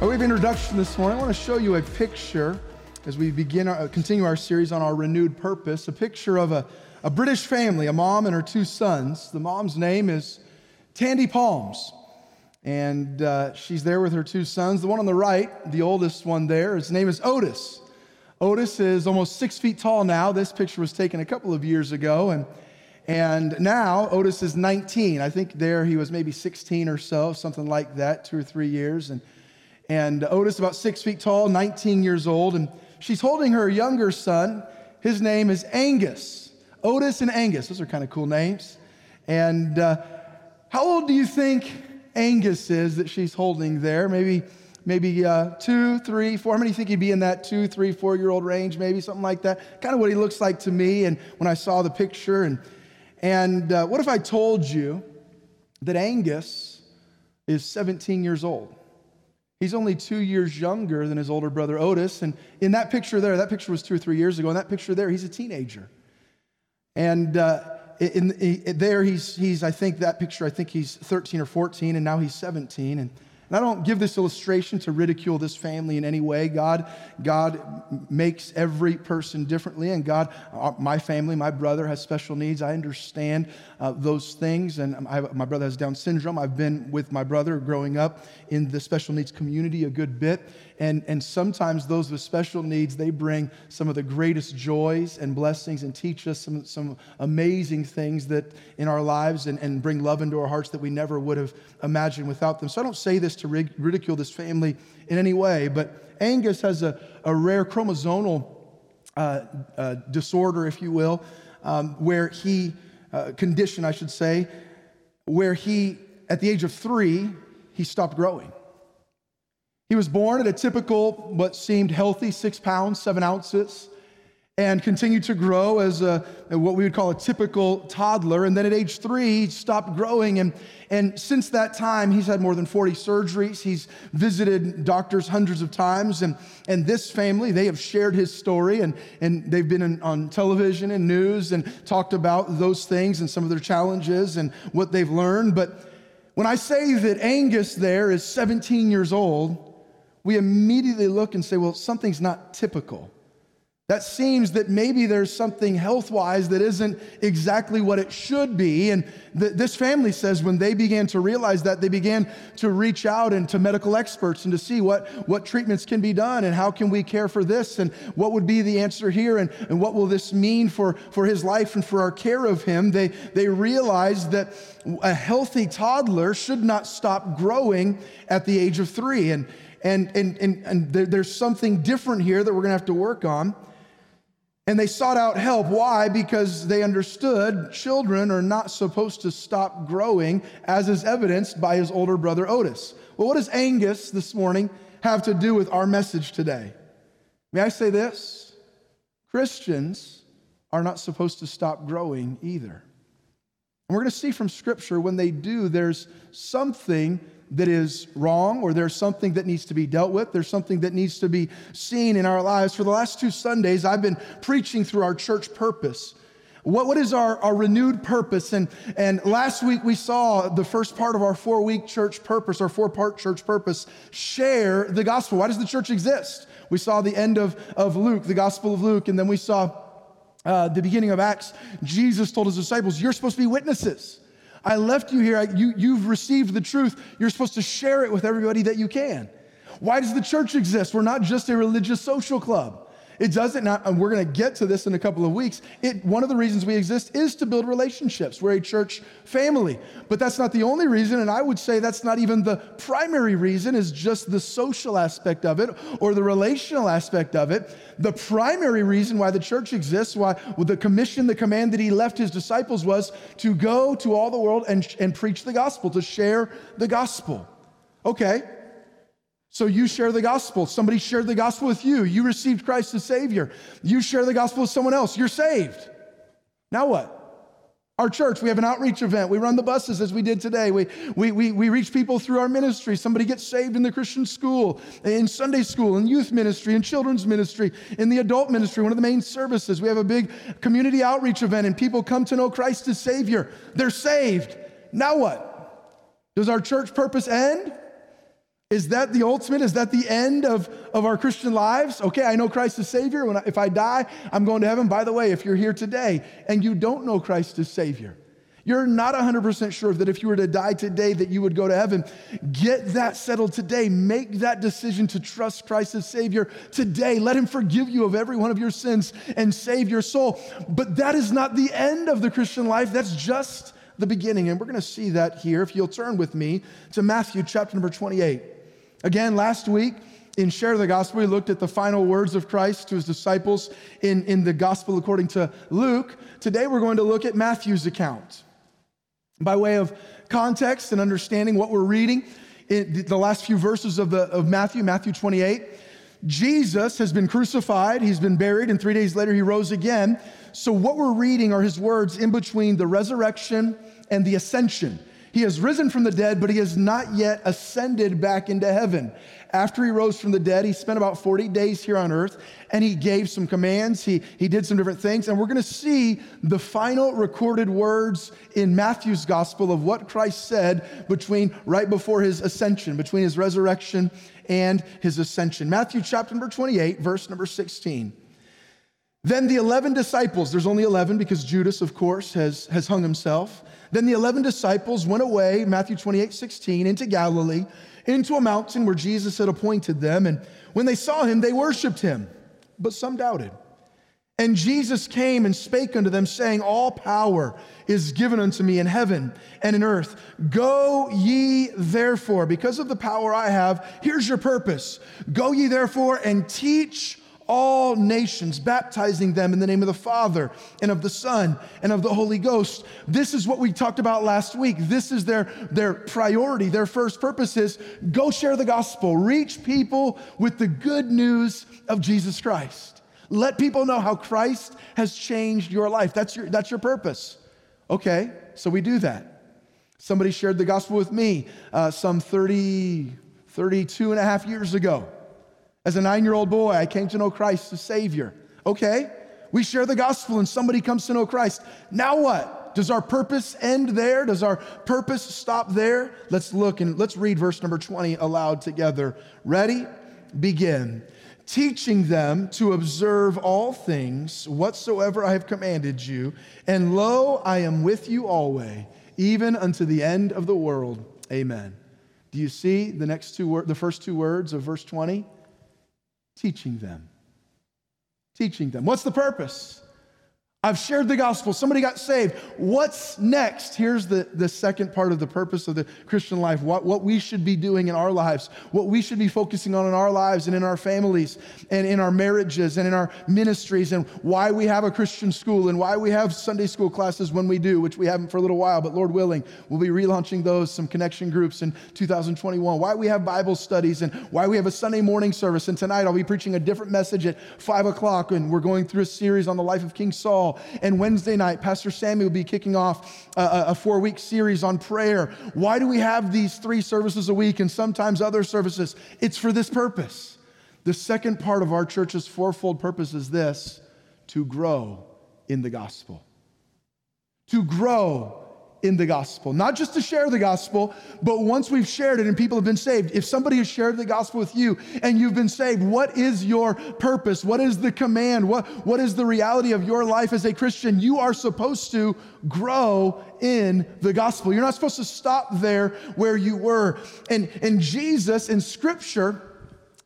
By way of introduction this morning, I want to show you a picture as we begin our, continue our series on our renewed purpose. A picture of a, a British family, a mom and her two sons. The mom's name is Tandy Palms, and uh, she's there with her two sons. The one on the right, the oldest one there, his name is Otis. Otis is almost six feet tall now. This picture was taken a couple of years ago, and and now Otis is 19. I think there he was maybe 16 or so, something like that, two or three years, and and Otis, about six feet tall, 19 years old, and she's holding her younger son. His name is Angus. Otis and Angus, those are kind of cool names. And uh, how old do you think Angus is that she's holding there? Maybe, maybe uh, two, three, four. How many think he'd be in that two, three, four year old range? Maybe something like that. Kind of what he looks like to me. And when I saw the picture, and and uh, what if I told you that Angus is 17 years old? He's only two years younger than his older brother Otis. And in that picture there, that picture was two or three years ago. In that picture there, he's a teenager. And uh, in, in, there, he's, he's, I think that picture, I think he's 13 or 14, and now he's 17. And and I don't give this illustration to ridicule this family in any way. God, God makes every person differently, and God, uh, my family, my brother has special needs. I understand uh, those things, and I, my brother has Down syndrome. I've been with my brother growing up in the special needs community a good bit, and, and sometimes those with special needs, they bring some of the greatest joys and blessings and teach us some, some amazing things that in our lives and, and bring love into our hearts that we never would have imagined without them. So I don't say this to ridicule this family in any way, but Angus has a, a rare chromosomal uh, uh, disorder, if you will, um, where he, uh, condition, I should say, where he, at the age of three, he stopped growing. He was born at a typical, what seemed healthy, six pounds, seven ounces, and continued to grow as a, what we would call a typical toddler. And then at age three, he stopped growing. And, and since that time, he's had more than 40 surgeries. He's visited doctors hundreds of times. And, and this family, they have shared his story, and, and they've been in, on television and news and talked about those things and some of their challenges and what they've learned. But when I say that Angus there is 17 years old, we immediately look and say, well, something's not typical. That seems that maybe there's something health wise that isn't exactly what it should be. And th- this family says when they began to realize that, they began to reach out and to medical experts and to see what, what treatments can be done and how can we care for this and what would be the answer here and, and what will this mean for, for his life and for our care of him. They, they realized that a healthy toddler should not stop growing at the age of three. And, and, and, and, and there, there's something different here that we're going to have to work on. And they sought out help. Why? Because they understood children are not supposed to stop growing, as is evidenced by his older brother Otis. Well, what does Angus this morning have to do with our message today? May I say this? Christians are not supposed to stop growing either. And we're going to see from Scripture when they do, there's something that is wrong or there's something that needs to be dealt with. There's something that needs to be seen in our lives. For the last two Sundays, I've been preaching through our church purpose. What, what is our, our renewed purpose? And, and last week we saw the first part of our four week church purpose, our four part church purpose share the gospel. Why does the church exist? We saw the end of, of Luke, the gospel of Luke, and then we saw uh, the beginning of Acts. Jesus told his disciples, You're supposed to be witnesses. I left you here. You, you've received the truth. You're supposed to share it with everybody that you can. Why does the church exist? We're not just a religious social club. It doesn't not, and we're going to get to this in a couple of weeks. It, one of the reasons we exist is to build relationships. We're a church family. But that's not the only reason, and I would say that's not even the primary reason, is just the social aspect of it or the relational aspect of it. The primary reason why the church exists, why the commission, the command that he left his disciples was to go to all the world and, and preach the gospel, to share the gospel. Okay, So you share the gospel. Somebody shared the gospel with you. You received Christ as Savior. You share the gospel with someone else. You're saved. Now what? Our church, we have an outreach event. We run the buses as we did today. We, we, we, we reach people through our ministry. Somebody gets saved in the Christian school, in Sunday school, in youth ministry, in children's ministry, in the adult ministry, one of the main services. We have a big community outreach event, and people come to know Christ as Savior. They're saved. Now what? Does our church purpose end? Is that the ultimate? Is that the end of, of our Christian lives? Okay, I know Christ is Savior. When I, if I die, I'm going to heaven. By the way, if you're here today and you don't know Christ as Savior, you're not 100% sure that if you were to die today that you would go to heaven. Get that settled today. Make that decision to trust Christ as Savior today. Let Him forgive you of every one of your sins and save your soul. But that is not the end of the Christian life. That's just the beginning. And we're going to see that here. If you'll turn with me to Matthew chapter number 28. Again, last week in Share the Gospel, we looked at the final words of Christ to his disciples in, in the Gospel according to Luke. Today, we're going to look at Matthew's account. By way of context and understanding what we're reading, in the last few verses of, the, of Matthew, Matthew 28, Jesus has been crucified, he's been buried, and three days later he rose again. So, what we're reading are his words in between the resurrection and the ascension. He has risen from the dead, but he has not yet ascended back into heaven. After he rose from the dead, he spent about 40 days here on earth and he gave some commands. He, he did some different things. And we're going to see the final recorded words in Matthew's gospel of what Christ said between right before his ascension, between his resurrection and his ascension. Matthew chapter number 28, verse number 16. Then the 11 disciples, there's only 11 because Judas, of course, has, has hung himself. Then the 11 disciples went away, Matthew 28, 16, into Galilee, into a mountain where Jesus had appointed them. And when they saw him, they worshiped him, but some doubted. And Jesus came and spake unto them, saying, All power is given unto me in heaven and in earth. Go ye therefore, because of the power I have, here's your purpose. Go ye therefore and teach all nations, baptizing them in the name of the Father and of the Son and of the Holy Ghost. This is what we talked about last week. This is their, their priority. Their first purpose is go share the gospel, reach people with the good news of Jesus Christ. Let people know how Christ has changed your life. That's your, that's your purpose. Okay, so we do that. Somebody shared the gospel with me uh, some 30, 32 and a half years ago. As a nine year old boy, I came to know Christ as Savior. Okay, we share the gospel and somebody comes to know Christ. Now what? Does our purpose end there? Does our purpose stop there? Let's look and let's read verse number 20 aloud together. Ready? Begin. Teaching them to observe all things whatsoever I have commanded you. And lo, I am with you always, even unto the end of the world. Amen. Do you see the next two words, the first two words of verse 20? Teaching them. Teaching them. What's the purpose? I've shared the gospel. Somebody got saved. What's next? Here's the, the second part of the purpose of the Christian life what, what we should be doing in our lives, what we should be focusing on in our lives and in our families and in our marriages and in our ministries, and why we have a Christian school and why we have Sunday school classes when we do, which we haven't for a little while, but Lord willing, we'll be relaunching those, some connection groups in 2021. Why we have Bible studies and why we have a Sunday morning service. And tonight I'll be preaching a different message at 5 o'clock, and we're going through a series on the life of King Saul. And Wednesday night, Pastor Sammy will be kicking off a, a four week series on prayer. Why do we have these three services a week and sometimes other services? It's for this purpose. The second part of our church's fourfold purpose is this to grow in the gospel. To grow in the gospel. Not just to share the gospel, but once we've shared it and people have been saved, if somebody has shared the gospel with you and you've been saved, what is your purpose? What is the command? What, what is the reality of your life as a Christian? You are supposed to grow in the gospel. You're not supposed to stop there where you were. And, and Jesus in scripture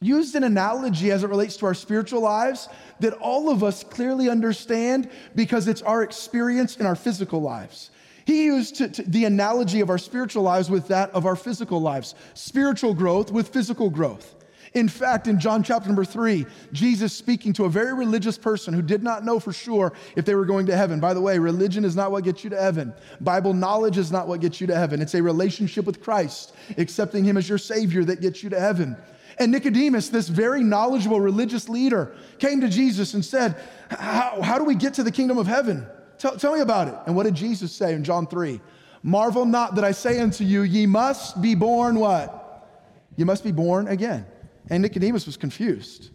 used an analogy as it relates to our spiritual lives that all of us clearly understand because it's our experience in our physical lives. He used to, to, the analogy of our spiritual lives with that of our physical lives spiritual growth with physical growth. In fact, in John chapter number three, Jesus speaking to a very religious person who did not know for sure if they were going to heaven. By the way, religion is not what gets you to heaven. Bible knowledge is not what gets you to heaven. It's a relationship with Christ, accepting Him as your Savior that gets you to heaven. And Nicodemus, this very knowledgeable religious leader, came to Jesus and said, How, how do we get to the kingdom of heaven? Tell, tell me about it. And what did Jesus say in John 3? Marvel not that I say unto you, ye must be born what? You must be born again. And Nicodemus was confused.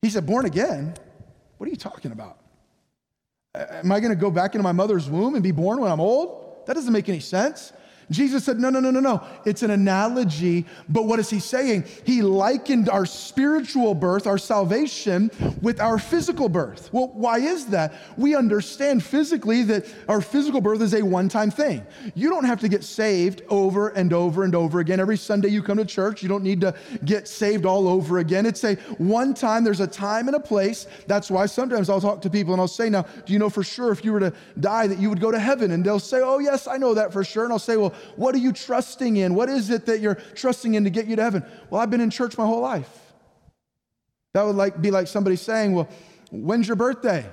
He said, Born again? What are you talking about? Am I going to go back into my mother's womb and be born when I'm old? That doesn't make any sense. Jesus said, No, no, no, no, no. It's an analogy. But what is he saying? He likened our spiritual birth, our salvation, with our physical birth. Well, why is that? We understand physically that our physical birth is a one time thing. You don't have to get saved over and over and over again. Every Sunday you come to church, you don't need to get saved all over again. It's a one time, there's a time and a place. That's why sometimes I'll talk to people and I'll say, Now, do you know for sure if you were to die that you would go to heaven? And they'll say, Oh, yes, I know that for sure. And I'll say, Well, what are you trusting in? What is it that you're trusting in to get you to heaven? Well, I've been in church my whole life. That would like, be like somebody saying, Well, when's your birthday?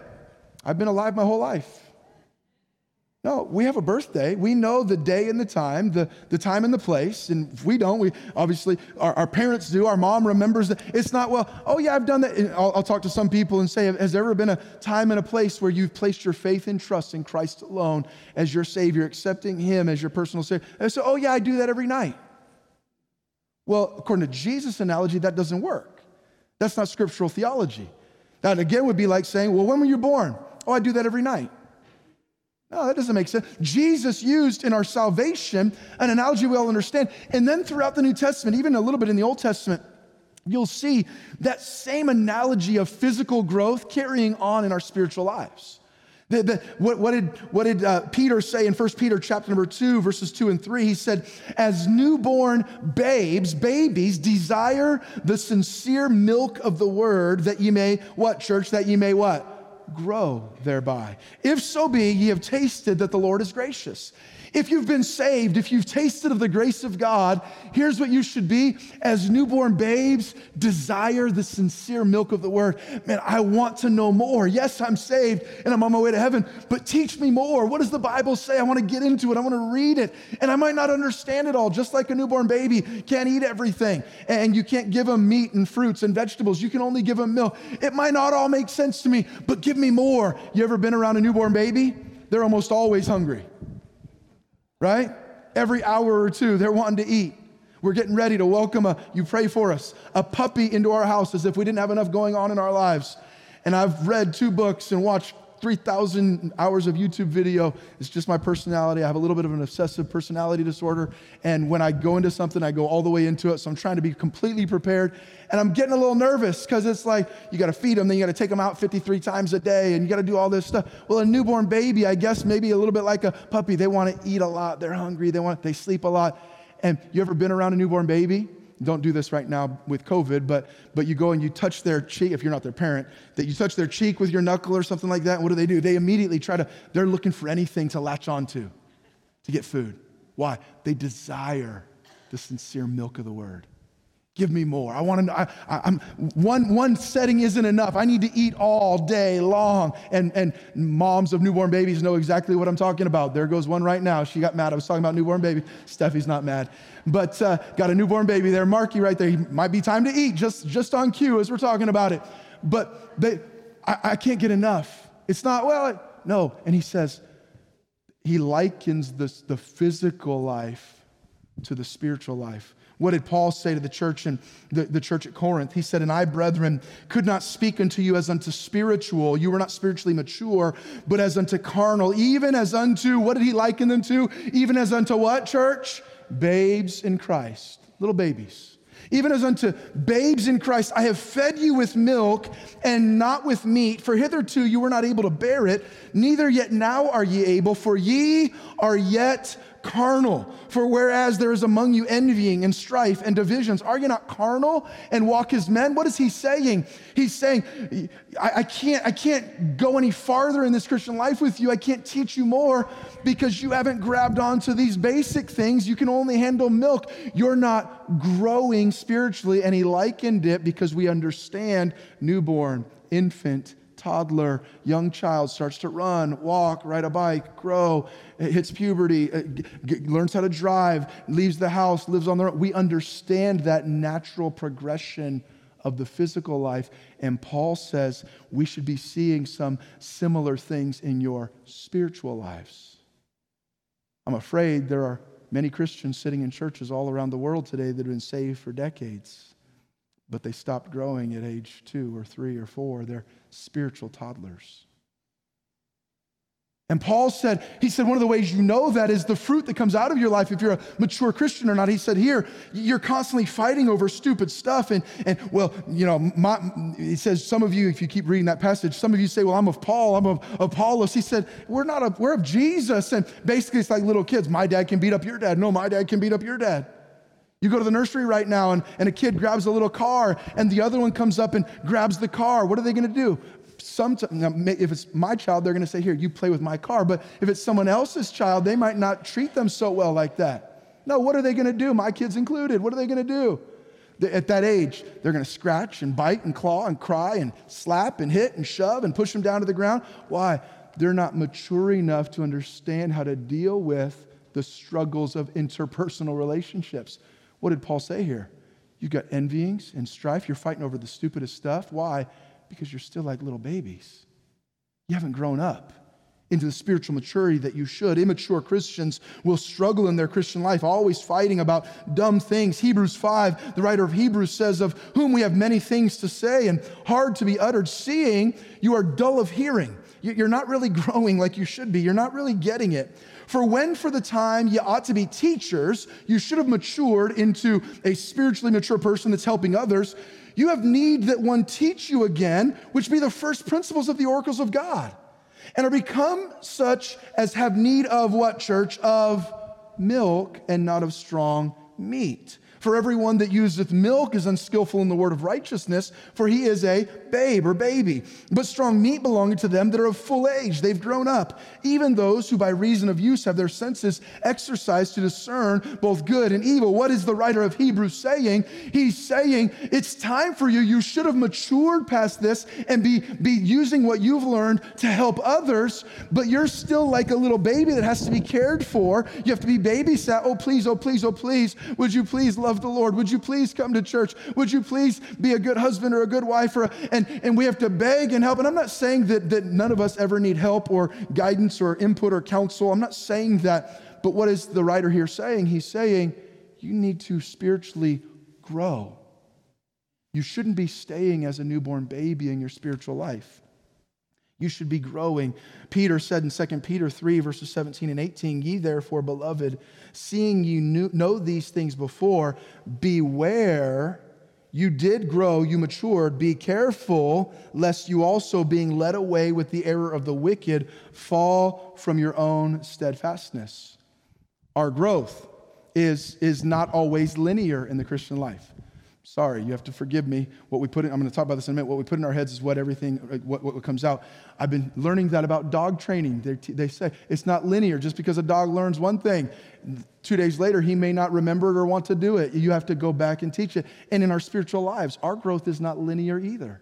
I've been alive my whole life. No, we have a birthday. We know the day and the time, the, the time and the place. And if we don't, we obviously, our, our parents do, our mom remembers that. It's not, well, oh yeah, I've done that. I'll, I'll, talk to some people and say, has there ever been a time and a place where you've placed your faith and trust in Christ alone as your Savior, accepting Him as your personal Savior? And so, oh yeah, I do that every night. Well, according to Jesus' analogy, that doesn't work. That's not scriptural theology. That again would be like saying, well, when were you born? Oh, I do that every night. No, that doesn't make sense. Jesus used in our salvation an analogy we all understand. And then throughout the New Testament, even a little bit in the Old Testament, you'll see that same analogy of physical growth carrying on in our spiritual lives. The, the, what, what, did, what did uh, Peter say in 1 Peter chapter number 2, verses 2 and 3? He said, As newborn babes, babies, desire the sincere milk of the word that ye may, what, church? That ye may what? Grow thereby. If so be ye have tasted that the Lord is gracious. If you've been saved, if you've tasted of the grace of God, here's what you should be as newborn babes, desire the sincere milk of the word. Man, I want to know more. Yes, I'm saved and I'm on my way to heaven, but teach me more. What does the Bible say? I want to get into it. I want to read it. And I might not understand it all, just like a newborn baby can't eat everything. And you can't give them meat and fruits and vegetables. You can only give them milk. It might not all make sense to me, but give me more. You ever been around a newborn baby? They're almost always hungry right? Every hour or two, they're wanting to eat. We're getting ready to welcome a, you pray for us, a puppy into our house as if we didn't have enough going on in our lives. And I've read two books and watched 3,000 hours of YouTube video. It's just my personality. I have a little bit of an obsessive personality disorder. And when I go into something, I go all the way into it. So I'm trying to be completely prepared. And I'm getting a little nervous because it's like you got to feed them, then you got to take them out 53 times a day, and you got to do all this stuff. Well, a newborn baby, I guess maybe a little bit like a puppy. They want to eat a lot. They're hungry. They want. They sleep a lot. And you ever been around a newborn baby? Don't do this right now with COVID, but, but you go and you touch their cheek, if you're not their parent, that you touch their cheek with your knuckle or something like that. what do they do? They immediately try to, they're looking for anything to latch onto to get food. Why? They desire the sincere milk of the word. Give me more. I want to. I, am one, one setting isn't enough. I need to eat all day long. And, and moms of newborn babies know exactly what I'm talking about. There goes one right now. She got mad. I was talking about newborn baby. Steffi's not mad. But uh, got a newborn baby there. Marky right there. He might be time to eat just, just on cue as we're talking about it. But they, I, I can't get enough. It's not, well, no. And he says, he likens this, the physical life to the spiritual life. What did Paul say to the church in the, the church at Corinth? He said, And I, brethren, could not speak unto you as unto spiritual. You were not spiritually mature, but as unto carnal, even as unto, what did he liken them to? Even as unto what, church? Babes in Christ, little babies. Even as unto babes in Christ, I have fed you with milk and not with meat, for hitherto you were not able to bear it, neither yet now are ye able, for ye are yet carnal. For whereas there is among you envying and strife and divisions, are you not carnal and walk as men? What is he saying? He's saying, I, I, can't, I can't go any farther in this Christian life with you. I can't teach you more because you haven't grabbed onto these basic things. You can only handle milk. You're not growing spiritually. And he likened it because we understand newborn, infant, toddler, young child starts to run, walk, ride a bike, grow, hits puberty, learns how to drive, leaves the house, lives on their own. We understand that natural progression of the physical life. And Paul says we should be seeing some similar things in your spiritual lives. I'm afraid there are many Christians sitting in churches all around the world today that have been saved for decades but they stop growing at age two or three or four. They're spiritual toddlers. And Paul said, he said, one of the ways you know that is the fruit that comes out of your life if you're a mature Christian or not. He said, here, you're constantly fighting over stupid stuff. And, and well, you know, my, he says, some of you, if you keep reading that passage, some of you say, well, I'm of Paul, I'm of Apollos. He said, we're not, we're of Jesus. And basically, it's like little kids. My dad can beat up your dad. No, my dad can beat up your dad. You go to the nursery right now, and, and a kid grabs a little car, and the other one comes up and grabs the car. What are they going to do? Sometimes, if it's my child, they're going to say, Here, you play with my car. But if it's someone else's child, they might not treat them so well like that. No, what are they going to do? My kids included. What are they going to do? At that age, they're going to scratch and bite and claw and cry and slap and hit and shove and push them down to the ground. Why? They're not mature enough to understand how to deal with the struggles of interpersonal relationships. What did Paul say here? You've got envyings and strife. You're fighting over the stupidest stuff. Why? Because you're still like little babies. You haven't grown up into the spiritual maturity that you should. Immature Christians will struggle in their Christian life, always fighting about dumb things. Hebrews 5, the writer of Hebrews says, Of whom we have many things to say and hard to be uttered, seeing you are dull of hearing. You're not really growing like you should be. You're not really getting it. For when for the time you ought to be teachers, you should have matured into a spiritually mature person that's helping others. You have need that one teach you again, which be the first principles of the oracles of God, and are become such as have need of what, church? Of milk and not of strong meat. For everyone that useth milk is unskillful in the word of righteousness, for he is a babe or baby. But strong meat belonging to them that are of full age, they've grown up, even those who by reason of use have their senses exercised to discern both good and evil. What is the writer of Hebrews saying? He's saying it's time for you. You should have matured past this and be, be using what you've learned to help others, but you're still like a little baby that has to be cared for. You have to be babysat. Oh, please, oh, please, oh, please. Would you please love love the Lord. Would you please come to church? Would you please be a good husband or a good wife? Or a, and, and we have to beg and help. And I'm not saying that, that none of us ever need help or guidance or input or counsel. I'm not saying that. But what is the writer here saying? He's saying you need to spiritually grow. You shouldn't be staying as a newborn baby in your spiritual life. You should be growing. Peter said in 2 Peter 3, verses 17 and 18, Ye therefore, beloved, seeing you knew, know these things before, beware. You did grow, you matured. Be careful, lest you also, being led away with the error of the wicked, fall from your own steadfastness. Our growth is, is not always linear in the Christian life. Sorry, you have to forgive me. What we put in, I'm going to talk about this in a minute. What we put in our heads is what everything, uh, what, what comes out. I've been learning that about dog training. They, they say it's not linear. Just because a dog learns one thing, two days later, he may not remember it or want to do it. You have to go back and teach it. And in our spiritual lives, our growth is not linear either.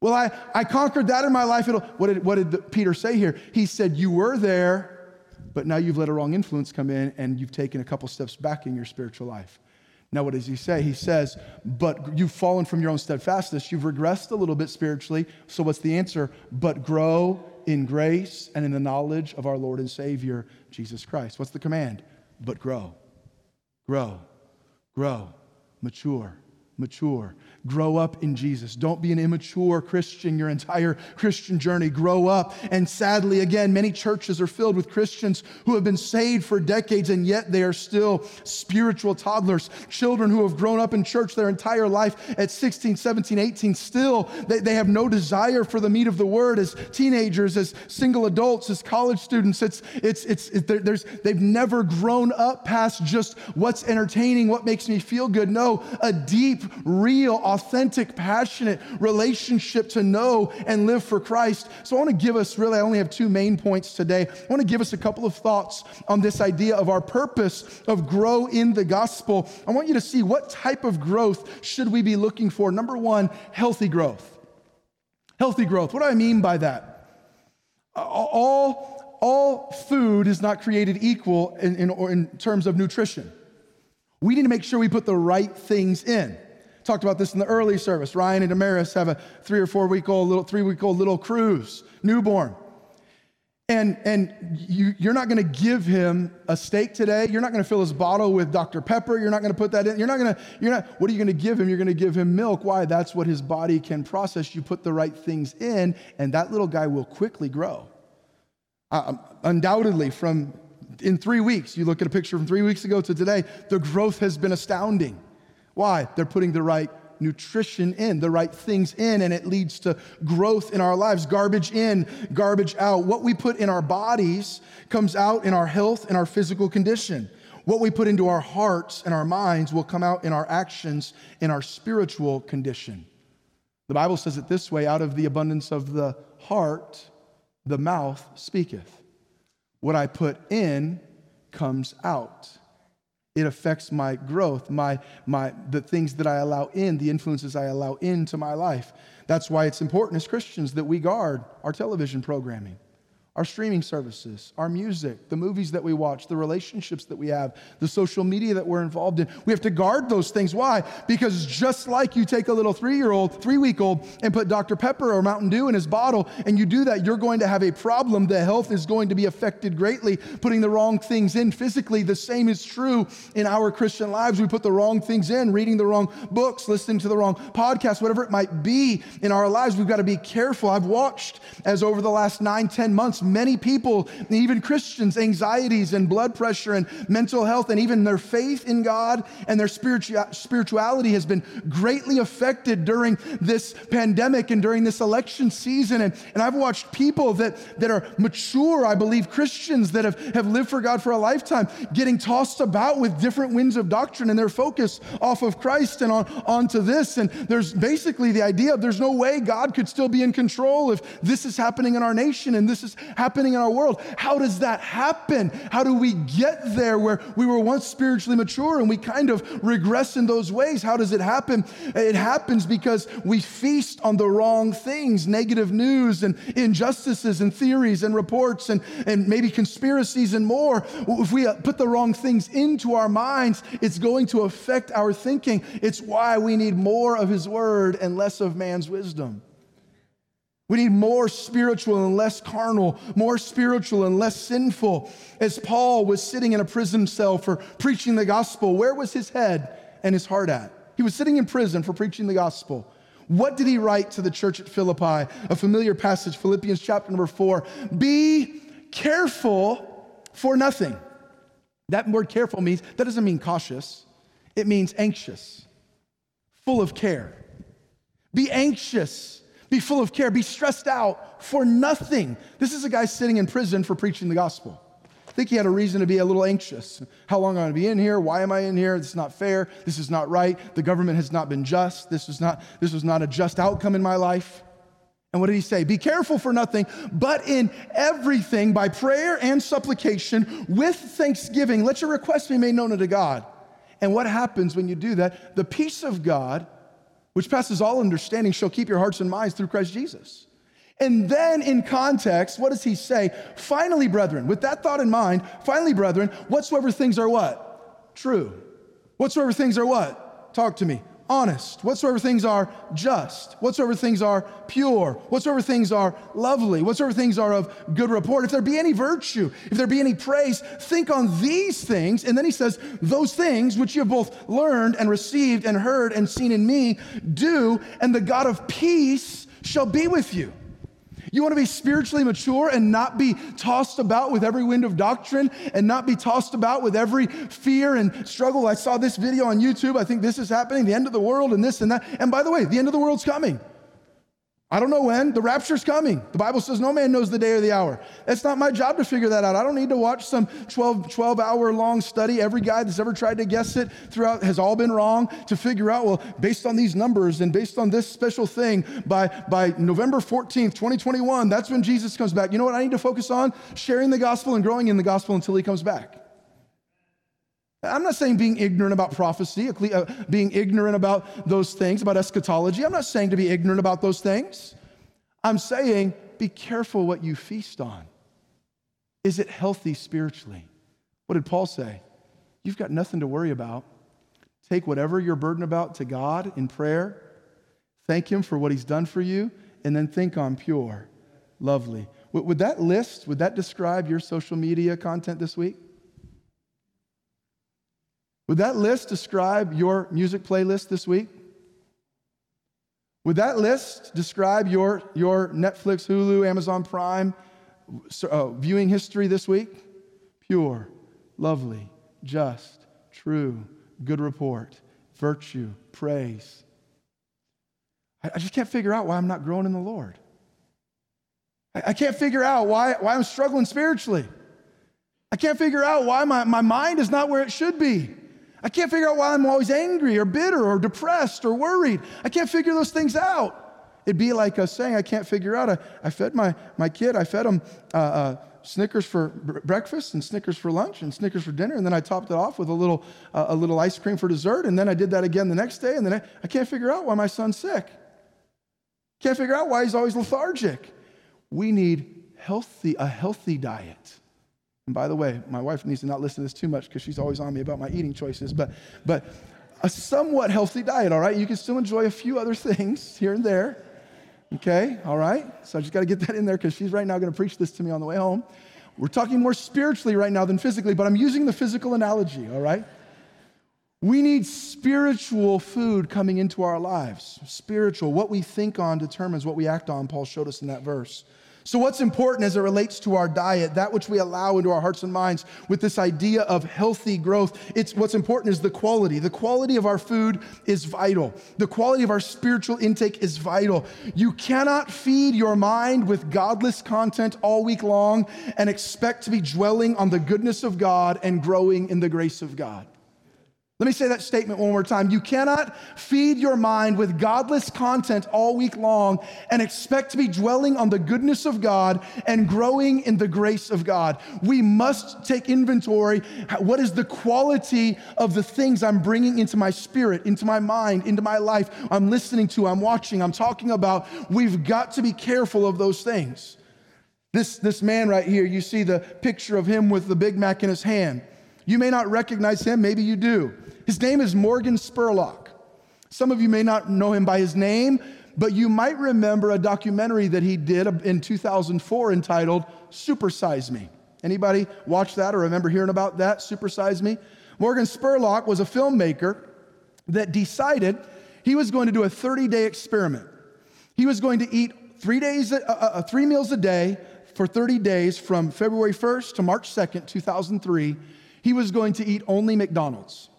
Well, I, I conquered that in my life. It'll, what, did, what did Peter say here? He said, You were there, but now you've let a wrong influence come in and you've taken a couple steps back in your spiritual life. Now, what does he say? He says, But you've fallen from your own steadfastness. You've regressed a little bit spiritually. So, what's the answer? But grow in grace and in the knowledge of our Lord and Savior, Jesus Christ. What's the command? But grow, grow, grow, mature, mature. Grow up in Jesus. Don't be an immature Christian your entire Christian journey. Grow up. And sadly, again, many churches are filled with Christians who have been saved for decades and yet they are still spiritual toddlers. Children who have grown up in church their entire life at 16, 17, 18, still they, they have no desire for the meat of the word as teenagers, as single adults, as college students. It's, it's, it's, it, there's, they've never grown up past just what's entertaining, what makes me feel good. No, a deep, real, authentic, passionate relationship to know and live for Christ. So I want to give us really, I only have two main points today. I want to give us a couple of thoughts on this idea of our purpose of grow in the gospel. I want you to see what type of growth should we be looking for. Number one, healthy growth. Healthy growth. What do I mean by that? All, all food is not created equal in, in, in terms of nutrition. We need to make sure we put the right things in. Talked about this in the early service. Ryan and Damaris have a three or four week old little, three week old little Cruz, newborn. And, and you, you're not gonna give him a steak today. You're not gonna fill his bottle with Dr. Pepper. You're not gonna put that in. You're not gonna, you're not, what are you gonna give him? You're gonna give him milk. Why? That's what his body can process. You put the right things in, and that little guy will quickly grow. Uh, undoubtedly, from in three weeks, you look at a picture from three weeks ago to today, the growth has been astounding. Why? They're putting the right nutrition in, the right things in, and it leads to growth in our lives. Garbage in, garbage out. What we put in our bodies comes out in our health and our physical condition. What we put into our hearts and our minds will come out in our actions, in our spiritual condition. The Bible says it this way out of the abundance of the heart, the mouth speaketh. What I put in comes out. It affects my growth, my, my, the things that I allow in, the influences I allow into my life. That's why it's important as Christians that we guard our television programming our streaming services, our music, the movies that we watch, the relationships that we have, the social media that we're involved in. We have to guard those things. Why? Because just like you take a little three year old, three week old, and put Dr. Pepper or Mountain Dew in his bottle, and you do that, you're going to have a problem. The health is going to be affected greatly. Putting the wrong things in physically, the same is true in our Christian lives. We put the wrong things in, reading the wrong books, listening to the wrong podcasts, whatever it might be in our lives. We've got to be careful. I've watched as over the last nine, ten months, many people, even Christians, anxieties and blood pressure and mental health, and even their faith in God and their spirituality has been greatly affected during this pandemic and during this election season. And, and I've watched people that, that are mature, I believe, Christians that have, have lived for God for a lifetime, getting tossed about with different winds of doctrine and their focus off of Christ and on onto this. And there's basically the idea of there's no way God could still be in control if this is happening in our nation and this is happening in our world. How does that happen? How do we get there where we were once spiritually mature and we kind of regress in those ways? How does it happen? It happens because we feast on the wrong things, negative news and injustices and theories and reports and, and maybe conspiracies and more. If we put the wrong things into our minds, it's going to affect our thinking. It's why we need more of His Word and less of man's wisdom. We need more spiritual and less carnal, more spiritual and less sinful. As Paul was sitting in a prison cell for preaching the gospel, where was his head and his heart at? He was sitting in prison for preaching the gospel. What did he write to the church at Philippi? A familiar passage, Philippians chapter number four. Be careful for nothing. That word careful means, that doesn't mean cautious, it means anxious, full of care. Be anxious be full of care, be stressed out for nothing. This is a guy sitting in prison for preaching the gospel. I think he had a reason to be a little anxious. How long am I going to be in here? Why am I in here? This is not fair. This is not right. The government has not been just. This was not, this was not a just outcome in my life. And what did he say? Be careful for nothing, but in everything, by prayer and supplication, with thanksgiving, let your requests be made known unto God. And what happens when you do that? The peace of God, which passes all understanding, shall keep your hearts and minds through Christ Jesus. And then in context, what does he say? Finally, brethren, with that thought in mind, finally, brethren, whatsoever things are what? True. Whatsoever things are what? Talk to me. Honest, whatsoever things are just, whatsoever things are pure, whatsoever things are lovely, whatsoever things are of good report, if there be any virtue, if there be any praise, think on these things. And then he says, Those things which you have both learned and received and heard and seen in me, do, and the God of peace shall be with you. You want to be spiritually mature and not be tossed about with every wind of doctrine and not be tossed about with every fear and struggle. I saw this video on YouTube. I think this is happening, the end of the world and this and that. And by the way, the end of the world's coming. I don't know when. The rapture's coming. The Bible says no man knows the day or the hour. It's not my job to figure that out. I don't need to watch some 12, 12 hour long study. Every guy that's ever tried to guess it throughout has all been wrong to figure out, well, based on these numbers and based on this special thing, by, by November 14th, 2021, that's when Jesus comes back. You know what I need to focus on? Sharing the gospel and growing in the gospel until he comes back. I'm not saying being ignorant about prophecy, uh, being ignorant about those things, about eschatology. I'm not saying to be ignorant about those things. I'm saying be careful what you feast on. Is it healthy spiritually? What did Paul say? You've got nothing to worry about. Take whatever you're burdened about to God in prayer, thank Him for what He's done for you, and then think on pure, lovely. Would that list, would that describe your social media content this week? Would that list describe your music playlist this week? Would that list describe your, your Netflix, Hulu, Amazon Prime uh, viewing history this week? Pure, lovely, just, true, good report, virtue, praise. I, I just can't figure out why I'm not growing in the Lord. I, I can't figure out why, why I'm struggling spiritually. I can't figure out why my, my mind is not where it should be. I can't figure out why I'm always angry or bitter or depressed or worried. I can't figure those things out. It'd be like us saying, I can't figure out. I, I fed my, my kid, I fed him uh, uh, Snickers for breakfast and Snickers for lunch and Snickers for dinner, and then I topped it off with a little, uh, a little ice cream for dessert, and then I did that again the next day, and then I, I can't figure out why my son's sick. Can't figure out why he's always lethargic. We need healthy, a healthy diet. And by the way, my wife needs to not listen to this too much because she's always on me about my eating choices, but, but a somewhat healthy diet, all right? You can still enjoy a few other things here and there, okay? All right? So I just got to get that in there because she's right now going to preach this to me on the way home. We're talking more spiritually right now than physically, but I'm using the physical analogy, all right? We need spiritual food coming into our lives. Spiritual. What we think on determines what we act on, Paul showed us in that verse. So, what's important as it relates to our diet, that which we allow into our hearts and minds with this idea of healthy growth, it's what's important is the quality. The quality of our food is vital. The quality of our spiritual intake is vital. You cannot feed your mind with godless content all week long and expect to be dwelling on the goodness of God and growing in the grace of God. Let me say that statement one more time. You cannot feed your mind with godless content all week long and expect to be dwelling on the goodness of God and growing in the grace of God. We must take inventory. What is the quality of the things I'm bringing into my spirit, into my mind, into my life? I'm listening to, I'm watching, I'm talking about. We've got to be careful of those things. This, this man right here, you see the picture of him with the Big Mac in his hand. You may not recognize him, maybe you do. His name is Morgan Spurlock. Some of you may not know him by his name, but you might remember a documentary that he did in 2004 entitled Supersize Me. Anybody watch that or remember hearing about that, Supersize Me? Morgan Spurlock was a filmmaker that decided he was going to do a 30-day experiment. He was going to eat three days, uh, uh, uh three meals a day for 30 days from February 1st to March 2nd, 2003. He was going to eat only McDonald's.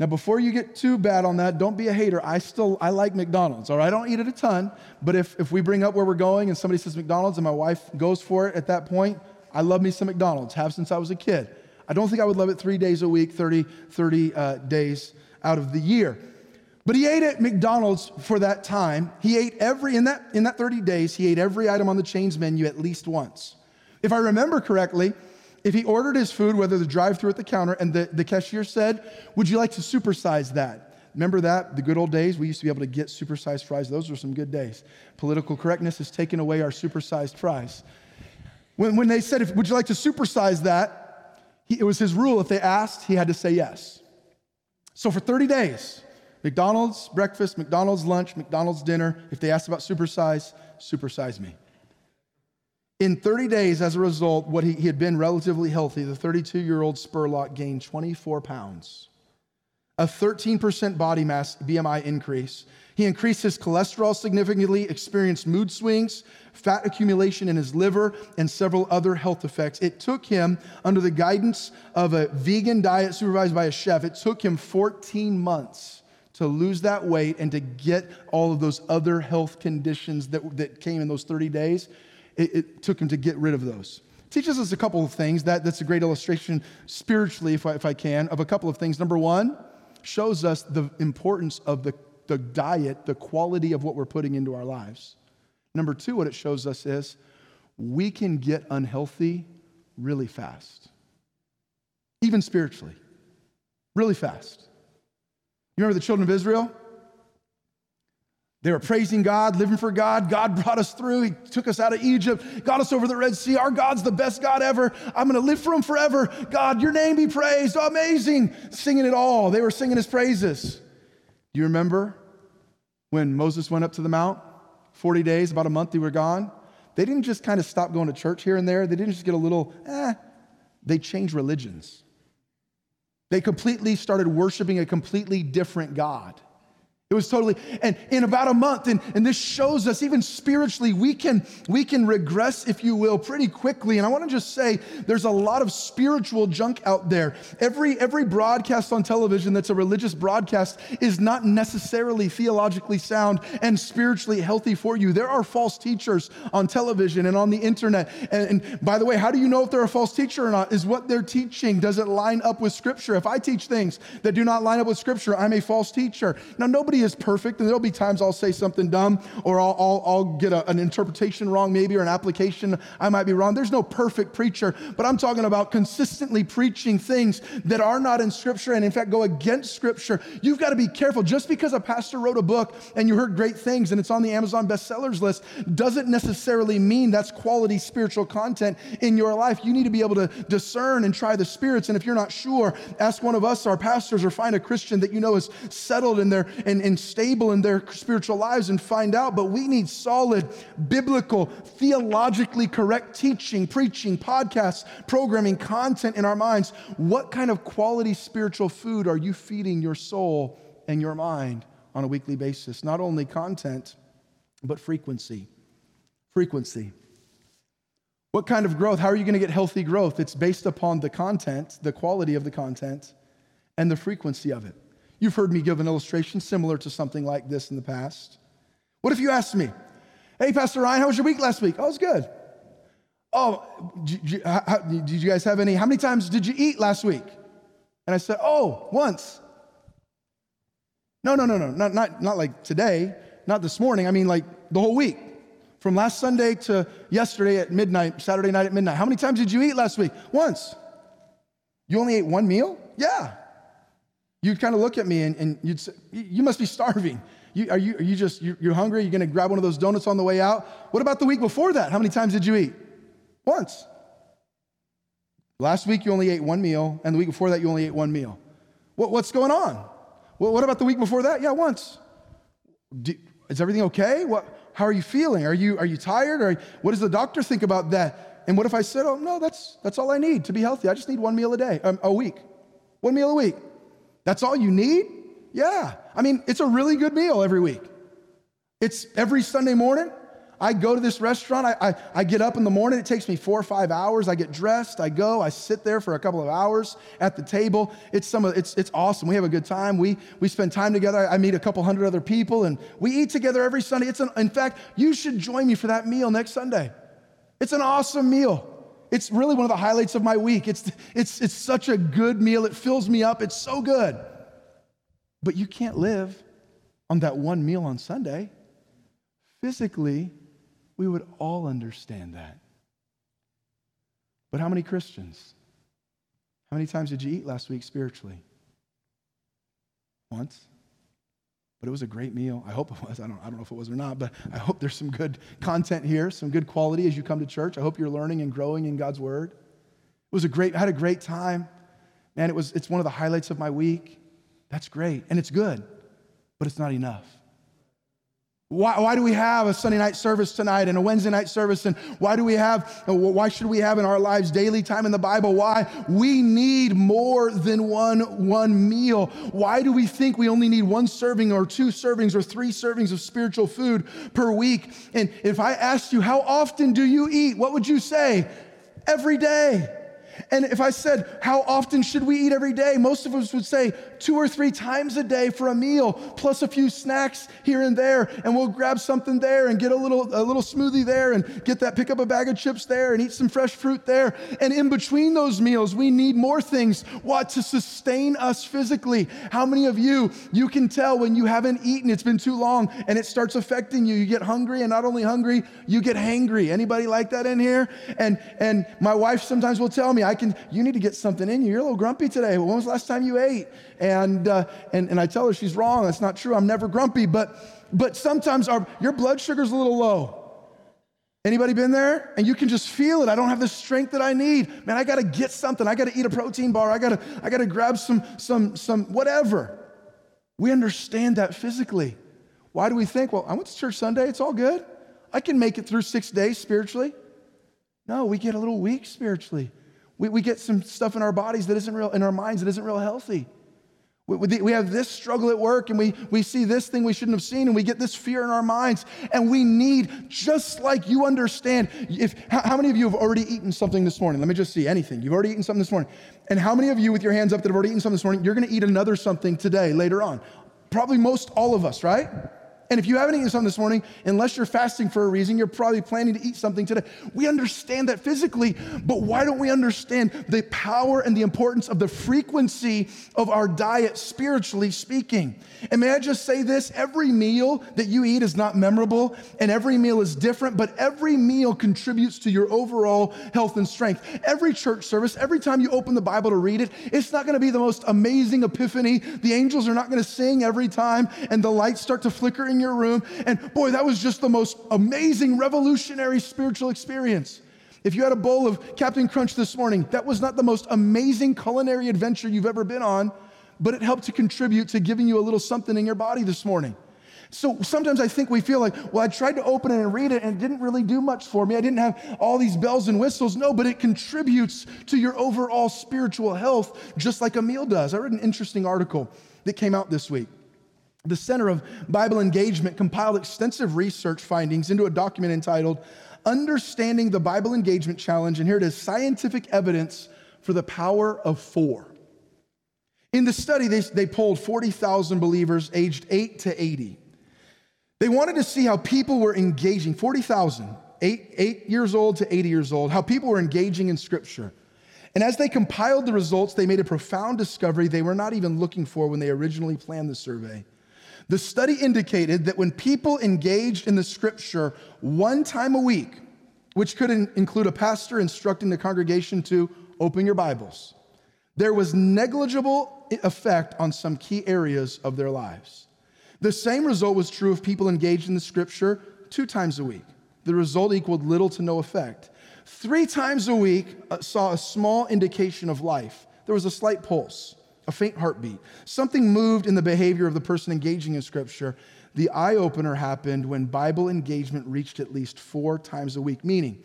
Now, before you get too bad on that, don't be a hater. I still I like McDonald's. All right, I don't eat it a ton, but if if we bring up where we're going and somebody says McDonald's and my wife goes for it at that point, I love me some McDonald's. Have since I was a kid. I don't think I would love it three days a week, 30 30 uh, days out of the year. But he ate at McDonald's for that time. He ate every in that in that 30 days. He ate every item on the chain's menu at least once. If I remember correctly, if he ordered his food, whether the drive through at the counter, and the, the cashier said, Would you like to supersize that? Remember that? The good old days? We used to be able to get supersized fries. Those were some good days. Political correctness has taken away our supersized fries. When, when they said, Would you like to supersize that? He, it was his rule. If they asked, he had to say yes. So for 30 days, McDonald's breakfast, McDonald's lunch, McDonald's dinner. If they asked about supersize, supersize me. In 30 days, as a result, what he, he had been relatively healthy, the 32 year old Spurlock gained 24 pounds, a 13% body mass BMI increase. He increased his cholesterol significantly, experienced mood swings, fat accumulation in his liver, and several other health effects. It took him, under the guidance of a vegan diet supervised by a chef, it took him 14 months to lose that weight and to get all of those other health conditions that, that came in those 30 days. It, it took him to get rid of those. Teaches us a couple of things. That, that's a great illustration spiritually, if I, if I can, of a couple of things. Number one, shows us the importance of the the diet, the quality of what we're putting into our lives. Number two, what it shows us is we can get unhealthy really fast, even spiritually, really fast. You remember the children of Israel? They were praising God, living for God. God brought us through. He took us out of Egypt, got us over the Red Sea. Our God's the best God ever. I'm going to live for Him forever. God, your name be praised. Oh, amazing. Singing it all. They were singing His praises. Do you remember when Moses went up to the mount? 40 days, about a month they were gone. They didn't just kind of stop going to church here and there. They didn't just get a little, eh. They changed religions. They completely started worshiping a completely different God. It was totally, and in about a month, and, and this shows us even spiritually, we can, we can regress, if you will, pretty quickly. And I want to just say there's a lot of spiritual junk out there. Every, every broadcast on television that's a religious broadcast is not necessarily theologically sound and spiritually healthy for you. There are false teachers on television and on the internet. And, and by the way, how do you know if they're a false teacher or not? Is what they're teaching, does it line up with Scripture? If I teach things that do not line up with Scripture, I'm a false teacher. Now, nobody nobody is perfect, and there'll be times I'll say something dumb or I'll, I'll, I'll get a, an interpretation wrong, maybe, or an application I might be wrong. There's no perfect preacher, but I'm talking about consistently preaching things that are not in Scripture and, in fact, go against Scripture. You've got to be careful. Just because a pastor wrote a book and you heard great things and it's on the Amazon bestsellers list doesn't necessarily mean that's quality spiritual content in your life. You need to be able to discern and try the spirits. And if you're not sure, ask one of us, our pastors, or find a Christian that you know is settled in their and, and stable in their spiritual lives and find out. But we need solid, biblical, theologically correct teaching, preaching, podcasts, programming, content in our minds. What kind of quality spiritual food are you feeding your soul and your mind on a weekly basis? Not only content, but frequency. Frequency. What kind of growth? How are you going to get healthy growth? It's based upon the content, the quality of the content, and the frequency of it. You've heard me give an illustration similar to something like this in the past. What if you asked me, Hey, Pastor Ryan, how was your week last week? Oh, it was good. Oh, did you, guys have any? How many times did you eat last week? And I said, Oh, once. No, no, no, no, not, not, not like today, not this morning. I mean, like the whole week. From last Sunday to yesterday at midnight, Saturday night at midnight. How many times did you eat last week? Once. You only ate one meal? Yeah. You'd kind of look at me and, and you'd say, You must be starving. You, are, you, are you just, you're hungry? You're going to grab one of those donuts on the way out? What about the week before that? How many times did you eat? Once. Last week you only ate one meal, and the week before that you only ate one meal. What, what's going on? Well, what about the week before that? Yeah, once. Do, is everything okay? What, how are you feeling? Are you, are you tired? Or what does the doctor think about that? And what if I said, oh, no, that's, that's all I need to be healthy. I just need one meal a day, um, a week. One meal a week. That's all you need? Yeah. I mean, it's a really good meal every week. It's every Sunday morning. I go to this restaurant. I, I, I, get up in the morning. It takes me four or five hours. I get dressed. I go. I sit there for a couple of hours at the table. It's some of, it's, it's awesome. We have a good time. We, we spend time together. I meet a couple hundred other people and we eat together every Sunday. It's an, in fact, you should join me for that meal next Sunday. It's an awesome meal. It's really one of the highlights of my week. It's, it's, it's such a good meal. It fills me up. It's so good. But you can't live on that one meal on Sunday. Physically, we would all understand that. But how many Christians? How many times did you eat last week spiritually? Once? But it was a great meal. I hope it was. I don't, I don't know if it was or not, but I hope there's some good content here, some good quality as you come to church. I hope you're learning and growing in God's word. It was a great, I had a great time. Man, it was, it's one of the highlights of my week. That's great. And it's good. but it's not enough. Why, why, do we have a Sunday night service tonight and a Wednesday night service? And why do we have, uh, why should we have in our lives daily time in the Bible? Why? We need more than one, one meal. Why do we think we only need one serving or two servings or three servings of spiritual food per week? And if I asked you, how often do you eat? What would you say? Every day. And if I said, How often should we eat every day? Most of us would say two or three times a day for a meal, plus a few snacks here and there. And we'll grab something there and get a little, a little smoothie there and get that, pick up a bag of chips there and eat some fresh fruit there. And in between those meals, we need more things. What? To sustain us physically. How many of you, you can tell when you haven't eaten, it's been too long and it starts affecting you. You get hungry and not only hungry, you get hangry. Anybody like that in here? And, and my wife sometimes will tell me, I can, you need to get something in you. You're a little grumpy today. When was the last time you ate? And, uh, and, and I tell her she's wrong. That's not true. I'm never grumpy. But, but sometimes our, your blood sugar's a little low. Anybody been there? And you can just feel it. I don't have the strength that I need. Man, I got to get something. I got to eat a protein bar. I got to I got to grab some some some whatever. We understand that physically. Why do we think, well, I went to church Sunday, it's all good. I can make it through 6 days spiritually. No, we get a little weak spiritually. We, we get some stuff in our bodies that isn't real, in our minds that isn't real healthy. We, we have this struggle at work and we, we see this thing we shouldn't have seen and we get this fear in our minds. And we need, just like you understand, if, how, how many of you have already eaten something this morning? Let me just see anything. You've already eaten something this morning. And how many of you, with your hands up, that have already eaten something this morning, you're gonna eat another something today, later on? Probably most all of us, right? And if you haven't eaten something this morning, unless you're fasting for a reason, you're probably planning to eat something today. We understand that physically, but why don't we understand the power and the importance of the frequency of our diet, spiritually speaking? And may I just say this every meal that you eat is not memorable, and every meal is different, but every meal contributes to your overall health and strength. Every church service, every time you open the Bible to read it, it's not gonna be the most amazing epiphany. The angels are not gonna sing every time, and the lights start to flicker in your room. And boy, that was just the most amazing, revolutionary spiritual experience. If you had a bowl of Captain Crunch this morning, that was not the most amazing culinary adventure you've ever been on, but it helped to contribute to giving you a little something in your body this morning. So sometimes I think we feel like, well, I tried to open it and read it and it didn't really do much for me. I didn't have all these bells and whistles. No, but it contributes to your overall spiritual health just like a meal does. I read an interesting article that came out this week. The Center of Bible Engagement compiled extensive research findings into a document entitled Understanding the Bible Engagement Challenge, and here it is scientific evidence for the power of four. In the study, they, they polled 40,000 believers aged 8 to 80. They wanted to see how people were engaging, 40,000, eight, eight years old to 80 years old, how people were engaging in Scripture. And as they compiled the results, they made a profound discovery they were not even looking for when they originally planned the survey. The study indicated that when people engaged in the scripture one time a week, which could in- include a pastor instructing the congregation to open your Bibles, there was negligible effect on some key areas of their lives. The same result was true if people engaged in the scripture two times a week. The result equaled little to no effect. Three times a week uh, saw a small indication of life. There was a slight pulse a faint heartbeat. Something moved in the behavior of the person engaging in Scripture. The eye opener happened when Bible engagement reached at least four times a week, meaning,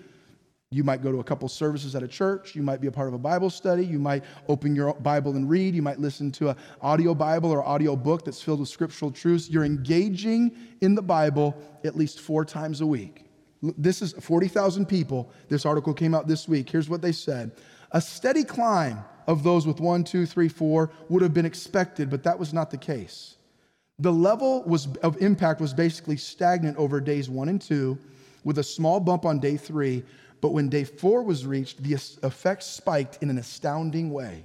you might go to a couple services at a church. You might be a part of a Bible study. You might open your Bible and read. You might listen to an audio Bible or audio book that's filled with scriptural truths. You're engaging in the Bible at least four times a week. This is 40,000 people. This article came out this week. Here's what they said A steady climb of those with one, two, three, four would have been expected, but that was not the case. The level was, of impact was basically stagnant over days one and two, with a small bump on day three. But when day four was reached, the effects spiked in an astounding way.